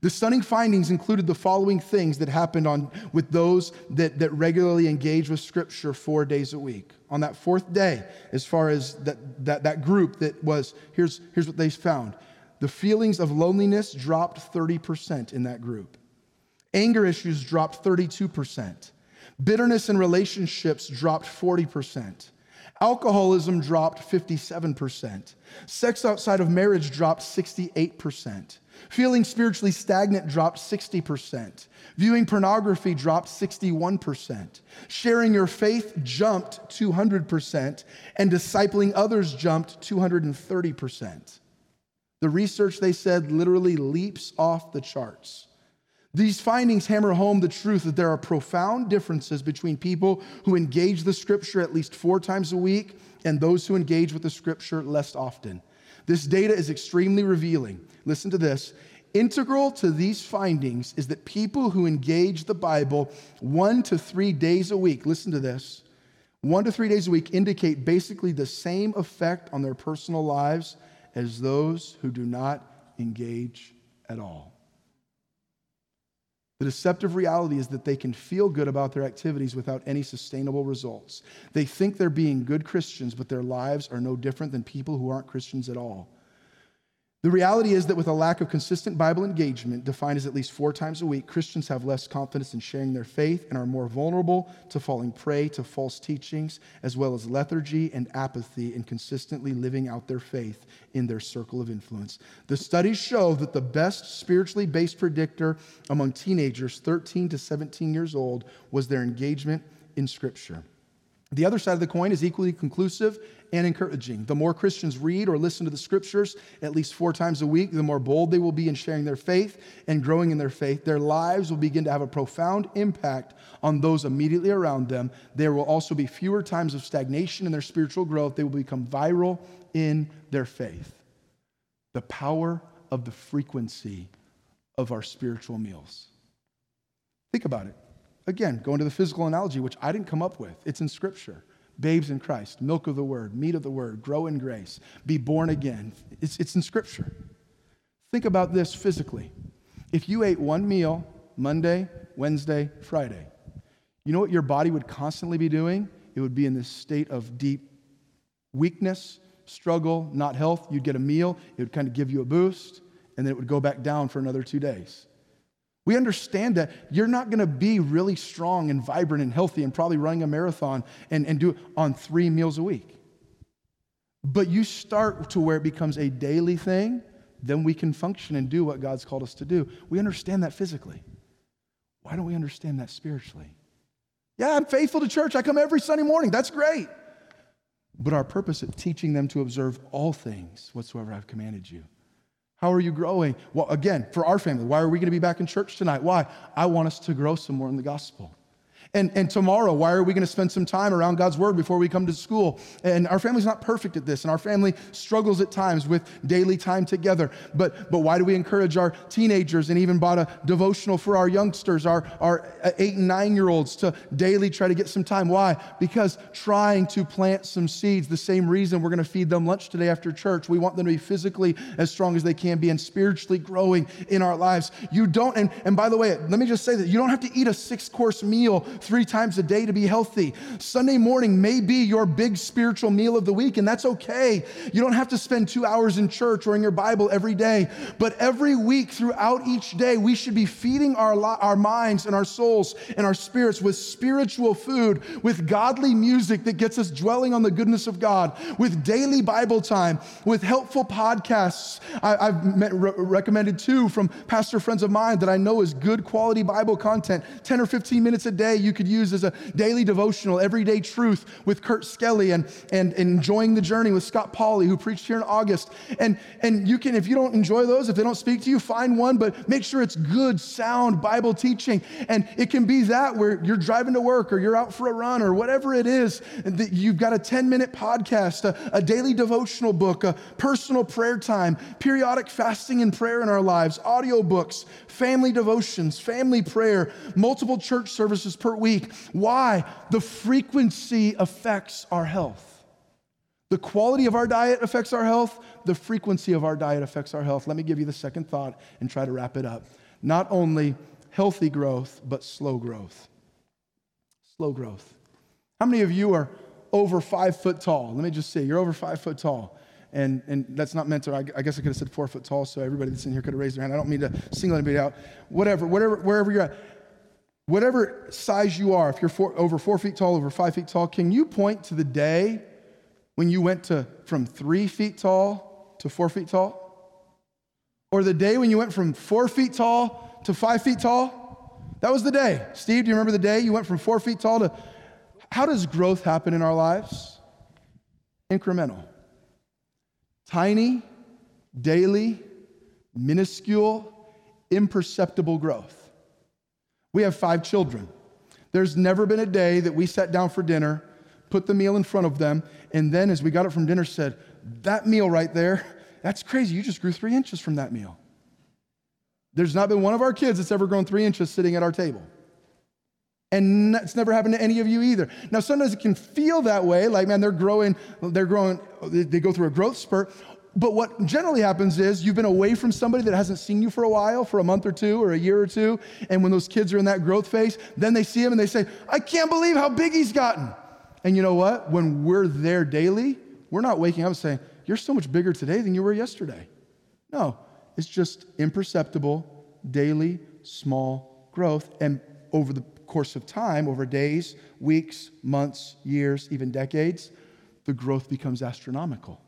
The stunning findings included the following things that happened on, with those that, that regularly engage with Scripture four days a week. On that fourth day, as far as that, that, that group that was, here's, here's what they found the feelings of loneliness dropped 30% in that group. Anger issues dropped 32%. Bitterness in relationships dropped 40%. Alcoholism dropped 57%. Sex outside of marriage dropped 68%. Feeling spiritually stagnant dropped 60%. Viewing pornography dropped 61%. Sharing your faith jumped 200%. And discipling others jumped 230%. The research, they said, literally leaps off the charts. These findings hammer home the truth that there are profound differences between people who engage the scripture at least four times a week and those who engage with the scripture less often. This data is extremely revealing. Listen to this. Integral to these findings is that people who engage the Bible one to three days a week, listen to this, one to three days a week indicate basically the same effect on their personal lives as those who do not engage at all. The deceptive reality is that they can feel good about their activities without any sustainable results. They think they're being good Christians, but their lives are no different than people who aren't Christians at all. The reality is that with a lack of consistent Bible engagement, defined as at least four times a week, Christians have less confidence in sharing their faith and are more vulnerable to falling prey to false teachings, as well as lethargy and apathy in consistently living out their faith in their circle of influence. The studies show that the best spiritually based predictor among teenagers 13 to 17 years old was their engagement in Scripture. The other side of the coin is equally conclusive and encouraging. The more Christians read or listen to the scriptures at least four times a week, the more bold they will be in sharing their faith and growing in their faith. Their lives will begin to have a profound impact on those immediately around them. There will also be fewer times of stagnation in their spiritual growth. They will become viral in their faith. The power of the frequency of our spiritual meals. Think about it. Again, going to the physical analogy, which I didn't come up with, it's in Scripture babes in Christ, milk of the word, meat of the word, grow in grace, be born again. It's, it's in Scripture. Think about this physically. If you ate one meal Monday, Wednesday, Friday, you know what your body would constantly be doing? It would be in this state of deep weakness, struggle, not health. You'd get a meal, it would kind of give you a boost, and then it would go back down for another two days. We understand that you're not going to be really strong and vibrant and healthy and probably running a marathon and, and do it on three meals a week. But you start to where it becomes a daily thing, then we can function and do what God's called us to do. We understand that physically. Why don't we understand that spiritually? Yeah, I'm faithful to church. I come every Sunday morning. That's great. But our purpose is teaching them to observe all things whatsoever I've commanded you. How are you growing? Well, again, for our family, why are we going to be back in church tonight? Why? I want us to grow some more in the gospel. And, and tomorrow, why are we going to spend some time around God's word before we come to school? And our family's not perfect at this, and our family struggles at times with daily time together. But, but why do we encourage our teenagers and even bought a devotional for our youngsters, our, our uh, eight and nine year olds, to daily try to get some time? Why? Because trying to plant some seeds, the same reason we're going to feed them lunch today after church. We want them to be physically as strong as they can be and spiritually growing in our lives. You don't, and, and by the way, let me just say that you don't have to eat a six course meal three times a day to be healthy. Sunday morning may be your big spiritual meal of the week, and that's okay. You don't have to spend two hours in church or in your Bible every day, but every week throughout each day, we should be feeding our, our minds and our souls and our spirits with spiritual food, with godly music that gets us dwelling on the goodness of God, with daily Bible time, with helpful podcasts. I, have re- recommended two from pastor friends of mine that I know is good quality Bible content, 10 or 15 minutes a day you could use as a daily devotional, Everyday Truth with Kurt Skelly and, and, Enjoying the Journey with Scott Pauley, who preached here in August. And, and you can, if you don't enjoy those, if they don't speak to you, find one, but make sure it's good, sound Bible teaching. And it can be that where you're driving to work or you're out for a run or whatever it is, that you've got a 10 minute podcast, a, a daily devotional book, a personal prayer time, periodic fasting and prayer in our lives, audio books, family devotions, family prayer, multiple church services per week. Why? The frequency affects our health. The quality of our diet affects our health. The frequency of our diet affects our health. Let me give you the second thought and try to wrap it up. Not only healthy growth, but slow growth. Slow growth. How many of you are over five foot tall? Let me just see. You're over five foot tall and, and that's not meant to, I, I guess I could have said four foot tall, so everybody that's in here could have raised their hand. I don't mean to single anybody out. Whatever, whatever, wherever you're at, whatever size you are, if you're four, over four feet tall, over five feet tall, can you point to the day when you went to from three feet tall to four feet tall? Or the day when you went from four feet tall to five feet tall? That was the day. Steve, do you remember the day you went from four feet tall to. How does growth happen in our lives? Incremental. Tiny, daily, minuscule, imperceptible growth. We have five children. There's never been a day that we sat down for dinner, put the meal in front of them, and then as we got up from dinner said, That meal right there, that's crazy. You just grew three inches from that meal. There's not been one of our kids that's ever grown three inches sitting at our table. And it's never happened to any of you either. Now, sometimes it can feel that way, like, man, they're growing, they're growing, they go through a growth spurt. But what generally happens is you've been away from somebody that hasn't seen you for a while, for a month or two or a year or two. And when those kids are in that growth phase, then they see him and they say, I can't believe how big he's gotten. And you know what? When we're there daily, we're not waking up saying, You're so much bigger today than you were yesterday. No, it's just imperceptible, daily, small growth. And over the course of time, over days, weeks, months, years, even decades, the growth becomes astronomical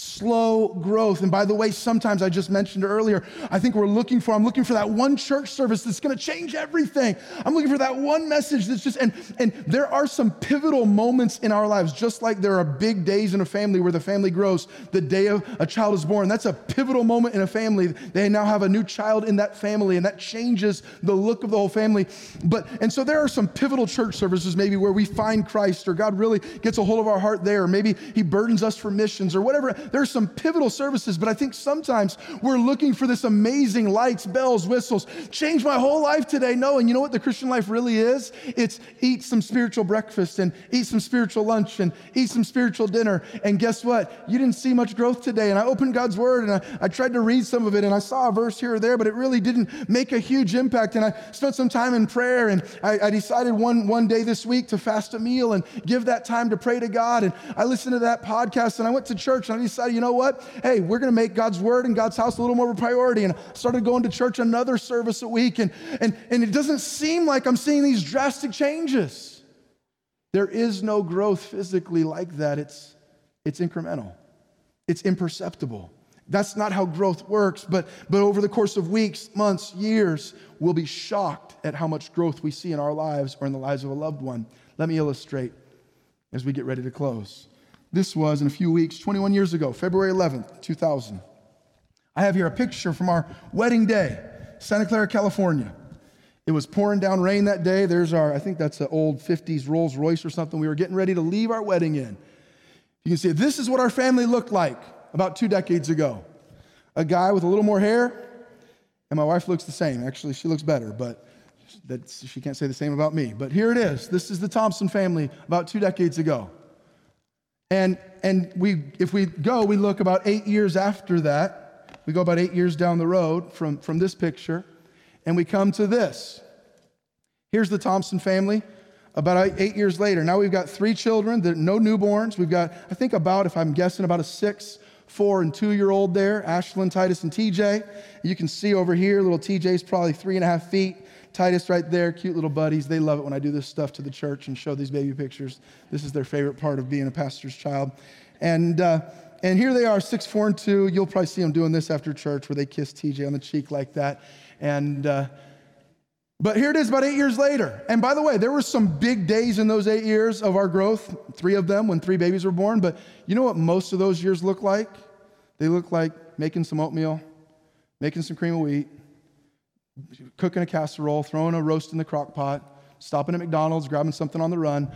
slow growth. And by the way, sometimes I just mentioned earlier, I think we're looking for, I'm looking for that one church service that's going to change everything. I'm looking for that one message that's just, and, and there are some pivotal moments in our lives, just like there are big days in a family where the family grows. The day of a child is born, that's a pivotal moment in a family. They now have a new child in that family, and that changes the look of the whole family. But, and so there are some pivotal church services maybe where we find Christ, or God really gets a hold of our heart there, maybe He burdens us for missions, or whatever there's some pivotal services, but I think sometimes we're looking for this amazing lights, bells, whistles, change my whole life today. No, and you know what the Christian life really is? It's eat some spiritual breakfast and eat some spiritual lunch and eat some spiritual dinner. And guess what? You didn't see much growth today. And I opened God's word and I, I tried to read some of it and I saw a verse here or there, but it really didn't make a huge impact. And I spent some time in prayer and I, I decided one, one day this week to fast a meal and give that time to pray to God. And I listened to that podcast and I went to church and I decided decided, you know what? Hey, we're going to make God's word and God's house a little more of a priority. And I started going to church another service a week. And, and, and it doesn't seem like I'm seeing these drastic changes. There is no growth physically like that. It's, it's incremental, it's imperceptible. That's not how growth works, but, but over the course of weeks, months, years, we'll be shocked at how much growth we see in our lives or in the lives of a loved one. Let me illustrate as we get ready to close. This was in a few weeks, 21 years ago, February 11th, 2000. I have here a picture from our wedding day, Santa Clara, California. It was pouring down rain that day. There's our, I think that's an old 50s Rolls Royce or something. We were getting ready to leave our wedding in. You can see this is what our family looked like about two decades ago. A guy with a little more hair, and my wife looks the same. Actually, she looks better, but she can't say the same about me. But here it is. This is the Thompson family about two decades ago. And, and we, if we go, we look about eight years after that. We go about eight years down the road from, from this picture, and we come to this. Here's the Thompson family about eight years later. Now we've got three children, no newborns. We've got, I think, about, if I'm guessing, about a six, four, and two year old there Ashlyn, Titus, and TJ. You can see over here, little TJ's probably three and a half feet. Titus right there, cute little buddies. They love it when I do this stuff to the church and show these baby pictures. This is their favorite part of being a pastor's child. And, uh, and here they are, six, four, and two. You'll probably see them doing this after church where they kiss TJ on the cheek like that. And, uh, but here it is about eight years later. And by the way, there were some big days in those eight years of our growth, three of them when three babies were born. But you know what most of those years look like? They look like making some oatmeal, making some cream of wheat, cooking a casserole, throwing a roast in the crock pot, stopping at McDonald's, grabbing something on the run.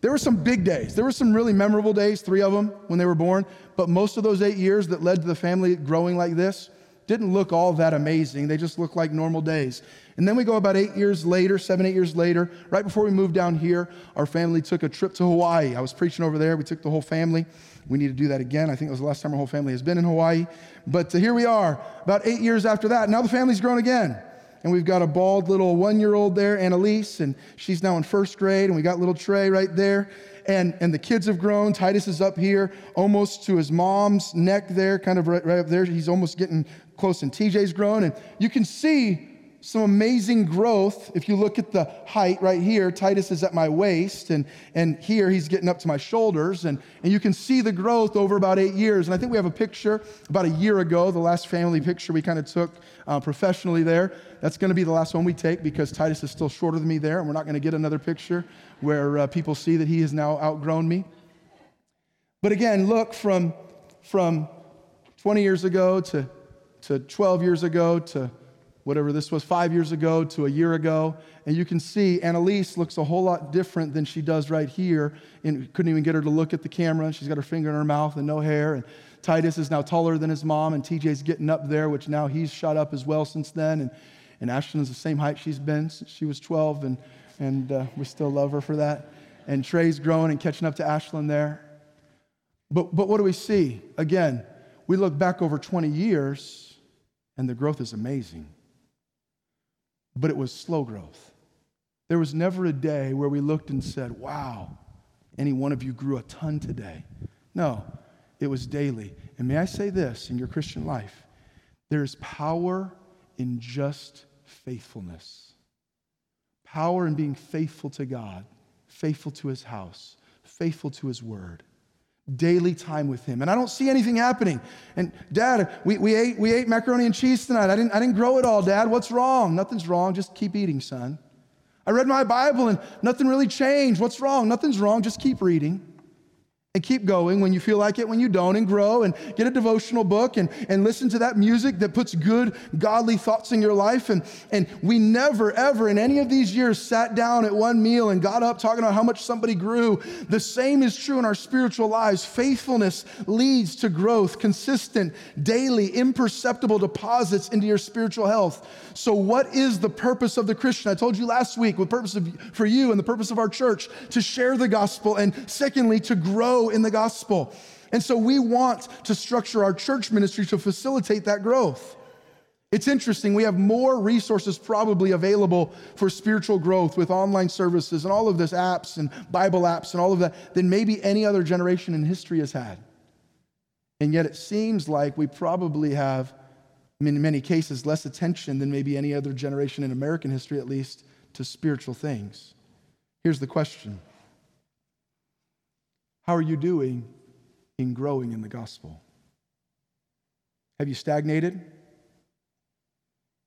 There were some big days. There were some really memorable days, three of them when they were born. But most of those eight years that led to the family growing like this didn't look all that amazing. They just looked like normal days. And then we go about eight years later, seven, eight years later, right before we moved down here, our family took a trip to Hawaii. I was preaching over there. We took the whole family. We need to do that again. I think it was the last time our whole family has been in Hawaii. But uh, here we are, about eight years after that. Now the family's grown again and we've got a bald little one year old there, Annalise, and she's now in first grade, and we got little Trey right there. And, and the kids have grown. Titus is up here, almost to his mom's neck there, kind of right, right up there. He's almost getting close, and TJ's grown. And you can see some amazing growth. If you look at the height right here, Titus is at my waist, and, and here he's getting up to my shoulders. And, and you can see the growth over about eight years. And I think we have a picture about a year ago, the last family picture we kind of took uh, professionally there. That's going to be the last one we take because Titus is still shorter than me there, and we're not going to get another picture where uh, people see that he has now outgrown me. But again, look from, from 20 years ago to, to 12 years ago to whatever this was, five years ago to a year ago. And you can see Annalise looks a whole lot different than she does right here. And couldn't even get her to look at the camera. She's got her finger in her mouth and no hair. And Titus is now taller than his mom, and TJ's getting up there, which now he's shot up as well since then. And, and Ashlyn's the same height she's been since she was 12, and, and uh, we still love her for that. And Trey's growing and catching up to Ashlyn there. But, but what do we see? Again, we look back over 20 years, and the growth is amazing but it was slow growth. There was never a day where we looked and said, Wow, any one of you grew a ton today. No, it was daily. And may I say this in your Christian life there is power in just faithfulness. Power in being faithful to God, faithful to his house, faithful to his word daily time with him. And I don't see anything happening. And dad, we, we, ate, we ate macaroni and cheese tonight. I didn't, I didn't grow it all, dad. What's wrong? Nothing's wrong. Just keep eating, son. I read my Bible and nothing really changed. What's wrong? Nothing's wrong. Just keep reading and keep going when you feel like it, when you don't, and grow and get a devotional book and, and listen to that music that puts good, godly thoughts in your life. And, and we never, ever in any of these years sat down at one meal and got up talking about how much somebody grew. The same is true in our spiritual lives. Faithfulness leads to growth, consistent, daily, imperceptible deposits into your spiritual health. So, what is the purpose of the Christian? I told you last week, the purpose of, for you and the purpose of our church to share the gospel, and secondly, to grow in the gospel. And so we want to structure our church ministry to facilitate that growth. It's interesting, we have more resources probably available for spiritual growth with online services and all of this apps and Bible apps and all of that than maybe any other generation in history has had. And yet it seems like we probably have, in many cases, less attention than maybe any other generation in American history, at least, to spiritual things. Here's the question how are you doing in growing in the gospel? Have you stagnated?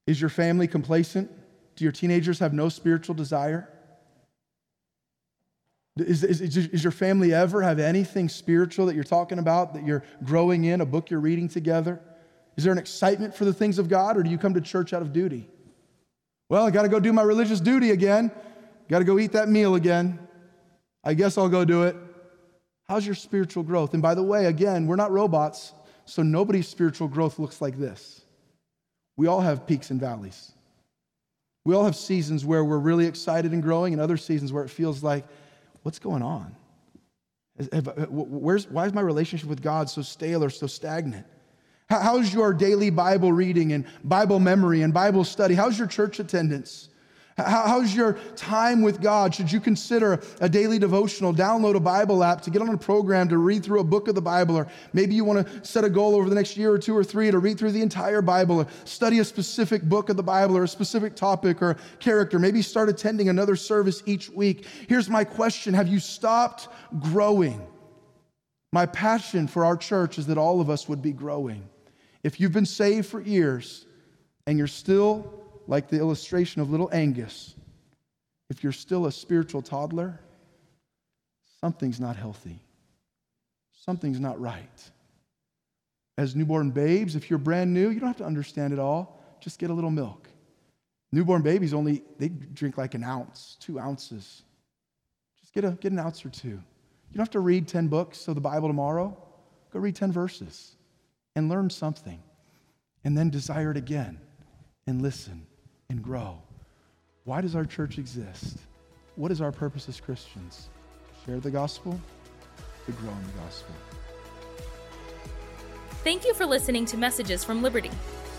Is your family complacent? Do your teenagers have no spiritual desire? Is, is, is, your family ever have anything spiritual that you're talking about, that you're growing in, a book you're reading together? Is there an excitement for the things of God, or do you come to church out of duty? Well, I got to go do my religious duty again. Got to go eat that meal again. I guess I'll go do it. How's your spiritual growth? And by the way, again, we're not robots, so nobody's spiritual growth looks like this. We all have peaks and valleys. We all have seasons where we're really excited and growing, and other seasons where it feels like, what's going on? Uh, where's, why is my relationship with God so stale or so stagnant? How's your daily Bible reading and Bible memory and Bible study? How's your church attendance? How's your time with God? Should you consider a daily devotional, download a Bible app to get on a program to read through a book of the Bible? Or maybe you want to set a goal over the next year or two or three to read through the entire Bible or study a specific book of the Bible or a specific topic or character. Maybe start attending another service each week. Here's my question Have you stopped growing? My passion for our church is that all of us would be growing. If you've been saved for years and you're still like the illustration of little Angus, if you're still a spiritual toddler, something's not healthy. Something's not right. As newborn babes, if you're brand new, you don't have to understand it all. Just get a little milk. Newborn babies only, they drink like an ounce, two ounces. Just get, a, get an ounce or two. You don't have to read 10 books of the Bible tomorrow. Go read 10 verses and learn something. And then desire it again and listen and grow. Why does our church exist? What is our purpose as Christians? To Share the gospel, to grow in the gospel. Thank you for listening to Messages from Liberty.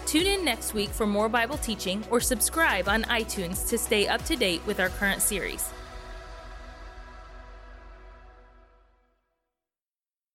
Tune in next week for more Bible teaching or subscribe on iTunes to stay up to date with our current series.